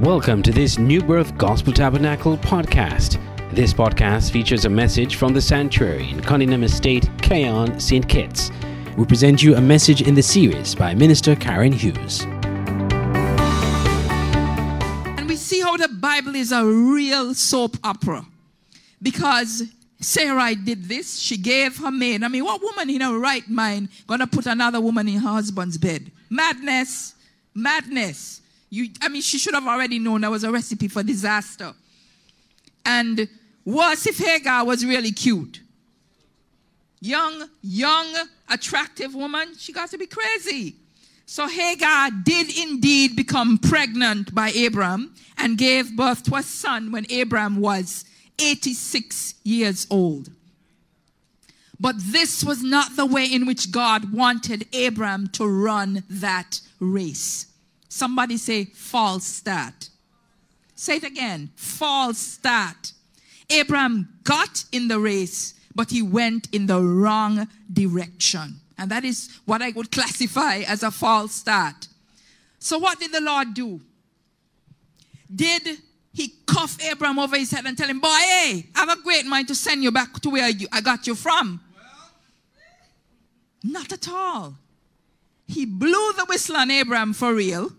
Welcome to this New Birth Gospel Tabernacle podcast. This podcast features a message from the sanctuary in Cunningham Estate, Cayon, St. Kitts. We present you a message in the series by Minister Karen Hughes. And we see how the Bible is a real soap opera. Because Sarai did this, she gave her maid. I mean, what woman in her right mind gonna put another woman in her husband's bed? Madness, madness. You, I mean, she should have already known that was a recipe for disaster. And worse if Hagar was really cute. Young, young, attractive woman, she got to be crazy. So Hagar did indeed become pregnant by Abram and gave birth to a son when Abram was 86 years old. But this was not the way in which God wanted Abram to run that race. Somebody say, false start. Say it again, false start. Abram got in the race, but he went in the wrong direction. And that is what I would classify as a false start. So, what did the Lord do? Did he cuff Abram over his head and tell him, Boy, hey, I have a great mind to send you back to where you, I got you from? Not at all. He blew the whistle on Abram for real,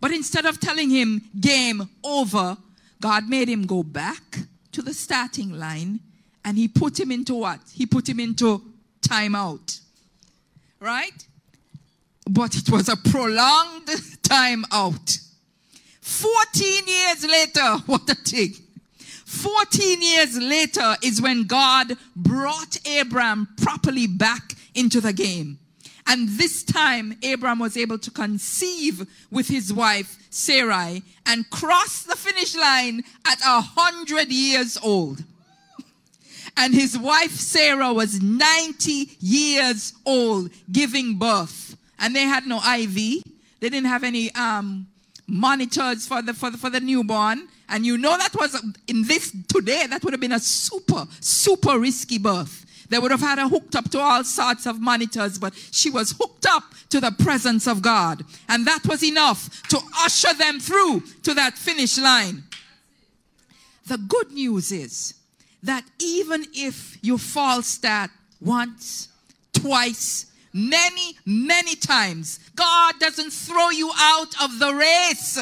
but instead of telling him, Game over, God made him go back to the starting line and he put him into what? He put him into timeout. Right? But it was a prolonged timeout. 14 years later, what a thing. 14 years later is when God brought Abram properly back into the game. And this time, Abram was able to conceive with his wife, Sarai, and cross the finish line at a hundred years old. And his wife, Sarah, was 90 years old, giving birth. And they had no IV. They didn't have any um, monitors for the, for the, for the newborn. And you know that was in this today, that would have been a super, super risky birth. They would have had her hooked up to all sorts of monitors, but she was hooked up to the presence of God. And that was enough to usher them through to that finish line. The good news is that even if you fall start once, twice, many, many times, God doesn't throw you out of the race.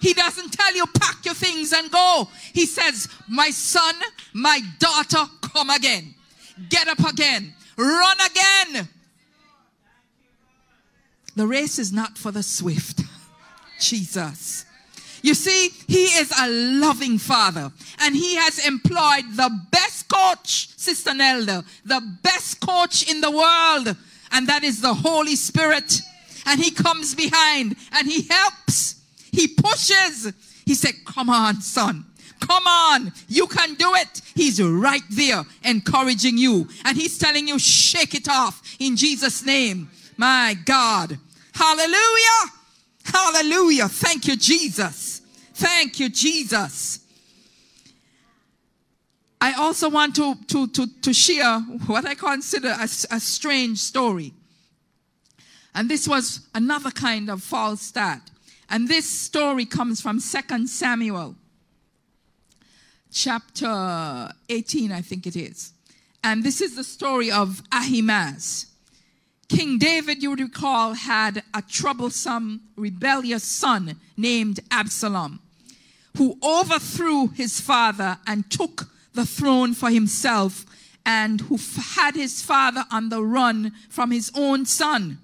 He doesn't tell you pack your things and go. He says, my son, my daughter, come again. Get up again. Run again. The race is not for the swift. Jesus. You see, he is a loving father and he has employed the best coach, Sister Nelda, the best coach in the world, and that is the Holy Spirit. And he comes behind and he helps, he pushes. He said, Come on, son. Come on, you can do it. He's right there encouraging you. And he's telling you, shake it off in Jesus' name. My God. Hallelujah. Hallelujah. Thank you, Jesus. Thank you, Jesus. I also want to, to, to, to share what I consider a, a strange story. And this was another kind of false start. And this story comes from 2 Samuel chapter 18, I think it is. And this is the story of Ahimaaz. King David, you would recall, had a troublesome, rebellious son named Absalom, who overthrew his father and took the throne for himself, and who had his father on the run from his own son.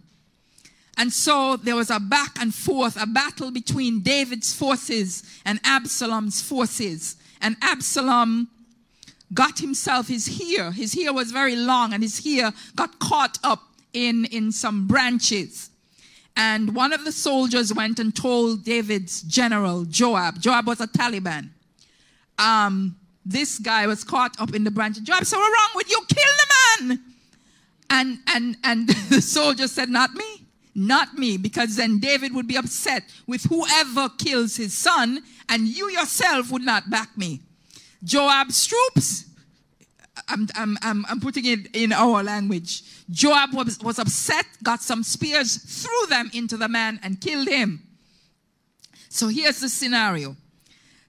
And so there was a back and forth, a battle between David's forces and Absalom's forces. And Absalom got himself his hair. His hair was very long, and his hair got caught up in, in some branches. And one of the soldiers went and told David's general, Joab. Joab was a Taliban. Um, this guy was caught up in the branch. Joab said, What's wrong with you? Kill the man. And, and, and the soldier said, Not me. Not me, because then David would be upset with whoever kills his son, and you yourself would not back me. Joab's troops, I'm, I'm, I'm, I'm putting it in our language. Joab was, was upset, got some spears, threw them into the man, and killed him. So here's the scenario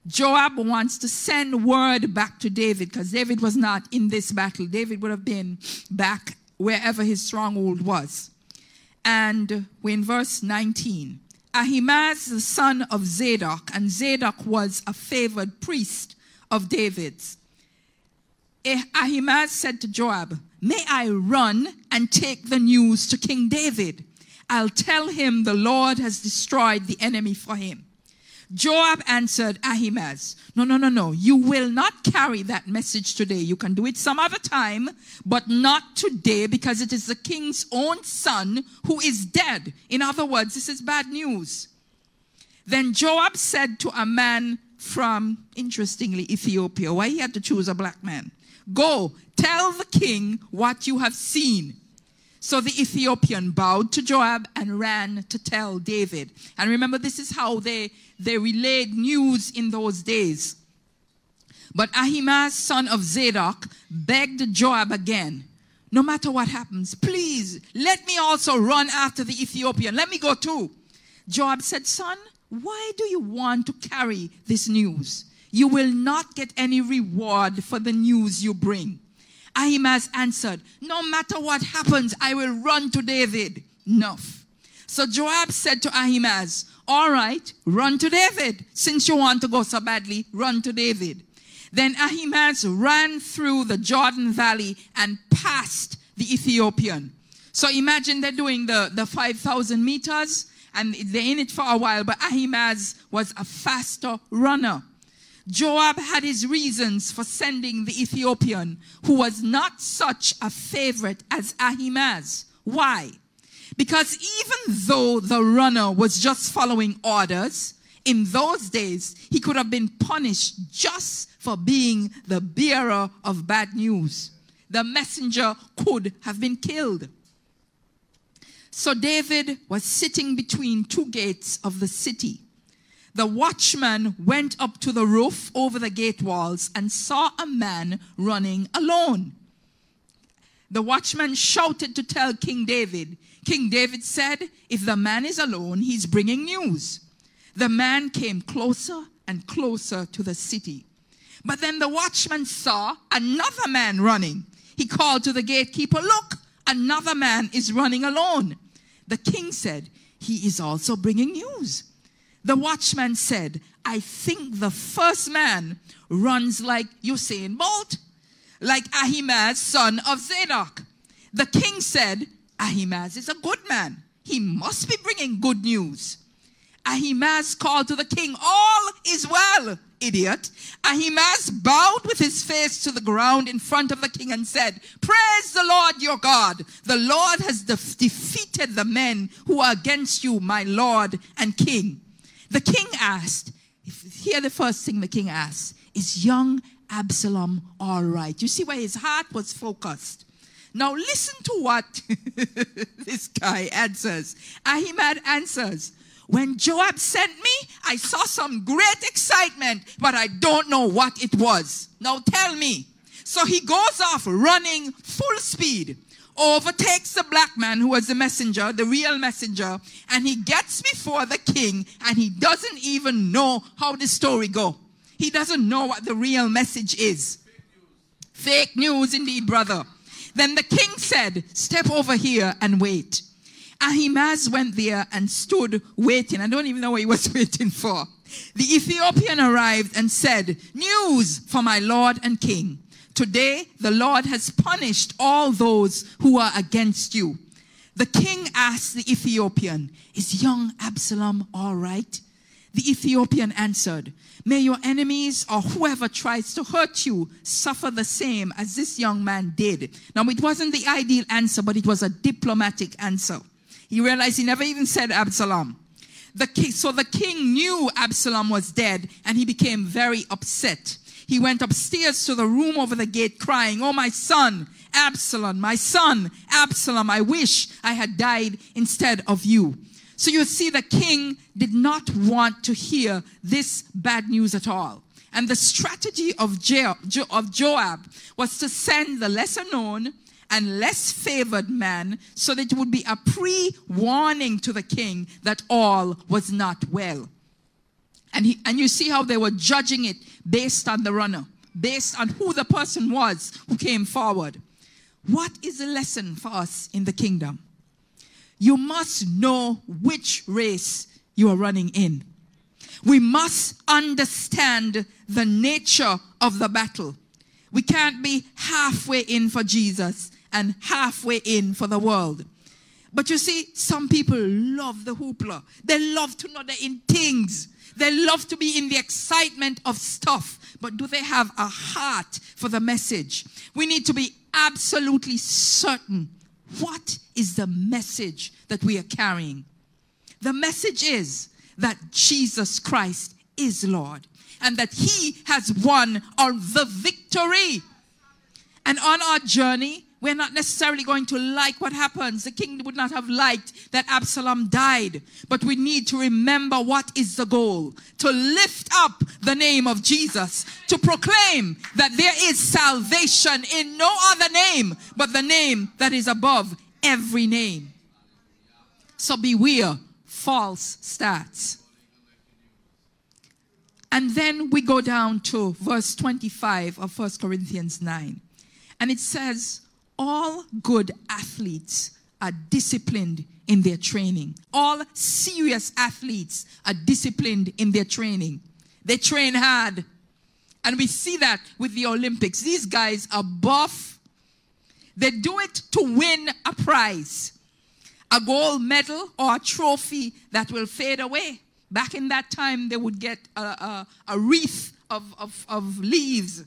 Joab wants to send word back to David because David was not in this battle. David would have been back wherever his stronghold was. And we're in verse 19. Ahimaaz, the son of Zadok, and Zadok was a favored priest of David's. Eh, Ahimaaz said to Joab, May I run and take the news to King David? I'll tell him the Lord has destroyed the enemy for him. Joab answered Ahimaaz, No, no, no, no. You will not carry that message today. You can do it some other time, but not today because it is the king's own son who is dead. In other words, this is bad news. Then Joab said to a man from, interestingly, Ethiopia, why he had to choose a black man, Go, tell the king what you have seen. So the Ethiopian bowed to Joab and ran to tell David. And remember, this is how they, they relayed news in those days. But Ahimaaz, son of Zadok, begged Joab again, No matter what happens, please let me also run after the Ethiopian. Let me go too. Joab said, Son, why do you want to carry this news? You will not get any reward for the news you bring. Ahimaaz answered, No matter what happens, I will run to David. Enough. So Joab said to Ahimaaz, All right, run to David. Since you want to go so badly, run to David. Then Ahimaaz ran through the Jordan Valley and passed the Ethiopian. So imagine they're doing the, the 5,000 meters and they're in it for a while, but Ahimaaz was a faster runner. Joab had his reasons for sending the Ethiopian, who was not such a favorite as Ahimaaz. Why? Because even though the runner was just following orders, in those days he could have been punished just for being the bearer of bad news. The messenger could have been killed. So David was sitting between two gates of the city the watchman went up to the roof over the gate walls and saw a man running alone. The watchman shouted to tell King David. King David said, If the man is alone, he's bringing news. The man came closer and closer to the city. But then the watchman saw another man running. He called to the gatekeeper, Look, another man is running alone. The king said, He is also bringing news. The watchman said, I think the first man runs like Usain Bolt, like Ahimaaz, son of Zadok. The king said, Ahimaaz is a good man. He must be bringing good news. Ahimaaz called to the king, All is well, idiot. Ahimaaz bowed with his face to the ground in front of the king and said, Praise the Lord your God. The Lord has defeated the men who are against you, my Lord and king. The king asked, here the first thing the king asked, is young Absalom all right? You see where his heart was focused. Now listen to what this guy answers. Ahimaaz answers, when Joab sent me, I saw some great excitement, but I don't know what it was. Now tell me. So he goes off running full speed overtakes the black man who was the messenger, the real messenger, and he gets before the king and he doesn't even know how the story go. He doesn't know what the real message is. Fake news, Fake news indeed, brother. Then the king said, Step over here and wait. Ahimaaz went there and stood waiting. I don't even know what he was waiting for. The Ethiopian arrived and said, News for my lord and king. Today, the Lord has punished all those who are against you. The king asked the Ethiopian, Is young Absalom all right? The Ethiopian answered, May your enemies or whoever tries to hurt you suffer the same as this young man did. Now, it wasn't the ideal answer, but it was a diplomatic answer. He realized he never even said Absalom. The king, so the king knew Absalom was dead and he became very upset he went upstairs to the room over the gate crying, Oh, my son, Absalom, my son, Absalom, I wish I had died instead of you. So you see, the king did not want to hear this bad news at all. And the strategy of, jo- of Joab was to send the lesser known and less favored man so that it would be a pre warning to the king that all was not well. And, he, and you see how they were judging it based on the runner, based on who the person was who came forward. What is the lesson for us in the kingdom? You must know which race you are running in. We must understand the nature of the battle. We can't be halfway in for Jesus and halfway in for the world. But you see, some people love the hoopla. They love to know they're in things. They love to be in the excitement of stuff. But do they have a heart for the message? We need to be absolutely certain what is the message that we are carrying. The message is that Jesus Christ is Lord and that He has won on the victory. And on our journey, we're not necessarily going to like what happens. The king would not have liked that Absalom died. But we need to remember what is the goal to lift up the name of Jesus, to proclaim that there is salvation in no other name but the name that is above every name. So beware false stats. And then we go down to verse 25 of 1 Corinthians 9. And it says, All good athletes are disciplined in their training. All serious athletes are disciplined in their training. They train hard. And we see that with the Olympics. These guys are buff. They do it to win a prize a gold medal or a trophy that will fade away. Back in that time, they would get a, a, a wreath of, of, of leaves.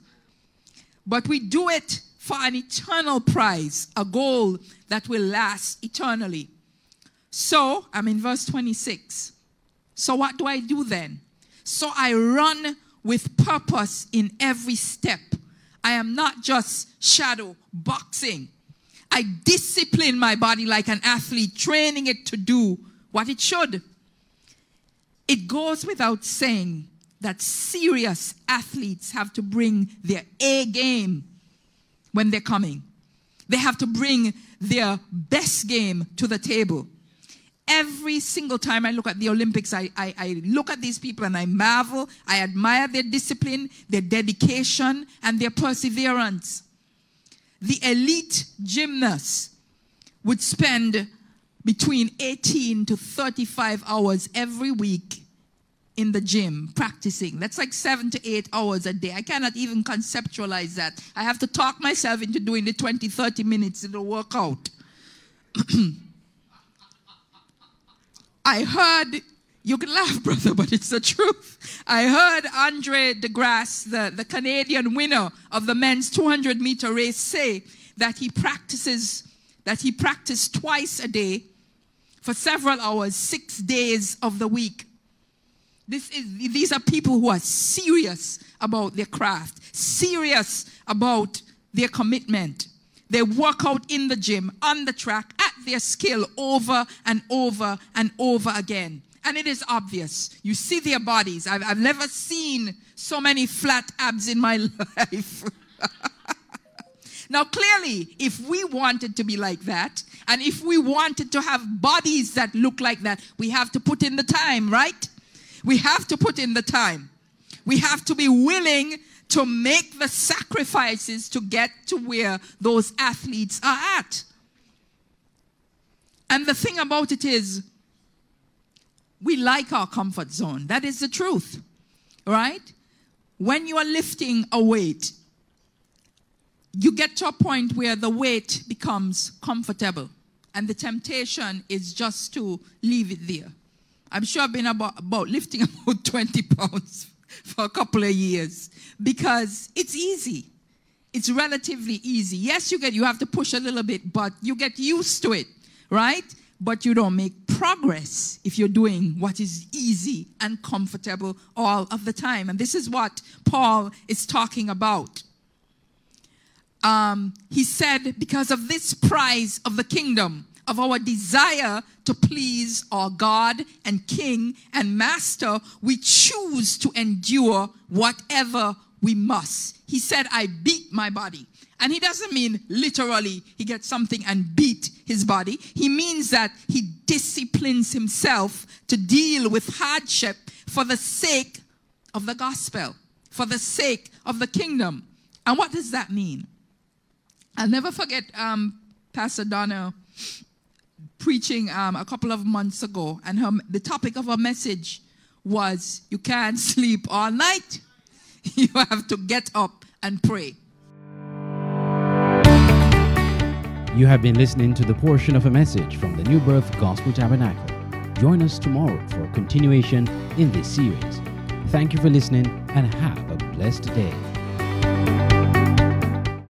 But we do it for an eternal prize, a goal that will last eternally. So, I'm in verse 26. So, what do I do then? So, I run with purpose in every step. I am not just shadow boxing. I discipline my body like an athlete, training it to do what it should. It goes without saying that serious athletes have to bring their A game when they're coming. They have to bring their best game to the table. Every single time I look at the Olympics, I, I, I, look at these people and I marvel. I admire their discipline, their dedication, and their perseverance the elite gymnasts would spend between 18 to 35 hours every week in the gym practicing. That's like seven to eight hours a day. I cannot even conceptualize that. I have to talk myself into doing the 20, 30 minutes in the workout. I heard you can laugh, brother, but it's the truth. I heard Andre DeGrasse, the, the Canadian winner of the men's 200 meter race, say that he practices, that he practiced twice a day for several hours, six days of the week. This is, these are people who are serious about their craft, serious about their commitment. They work out in the gym, on the track, at their skill over and over and over again. And it is obvious. You see their bodies. I've, I've never seen so many flat abs in my life. now, clearly, if we wanted to be like that, and if we wanted to have bodies that look like that, we have to put in the time, right? We have to put in the time. We have to be willing to make the sacrifices to get to where those athletes are at. And the thing about it is, we like our comfort zone. That is the truth, right? When you are lifting a weight, you get to a point where the weight becomes comfortable, and the temptation is just to leave it there. I'm sure I've been about, about lifting about 20 pounds for a couple of years because it's easy. It's relatively easy. Yes, you get you have to push a little bit, but you get used to it, right? but you don't make progress if you're doing what is easy and comfortable all of the time. And this is what Paul is talking about. Um, he said, because of this prize of the kingdom, of our desire to please our God and King and Master, we choose to endure whatever we must. He said, I beat my body. And he doesn't mean literally he gets something and beat his body. He means that he disciplines himself to deal with hardship for the sake of the gospel, for the sake of the kingdom. And what does that mean? I'll never forget um, Pastor Donna preaching um, a couple of months ago, and her, the topic of her message was You can't sleep all night. You have to get up and pray. You have been listening to the portion of a message from the New Birth Gospel Tabernacle. Join us tomorrow for a continuation in this series. Thank you for listening and have a blessed day.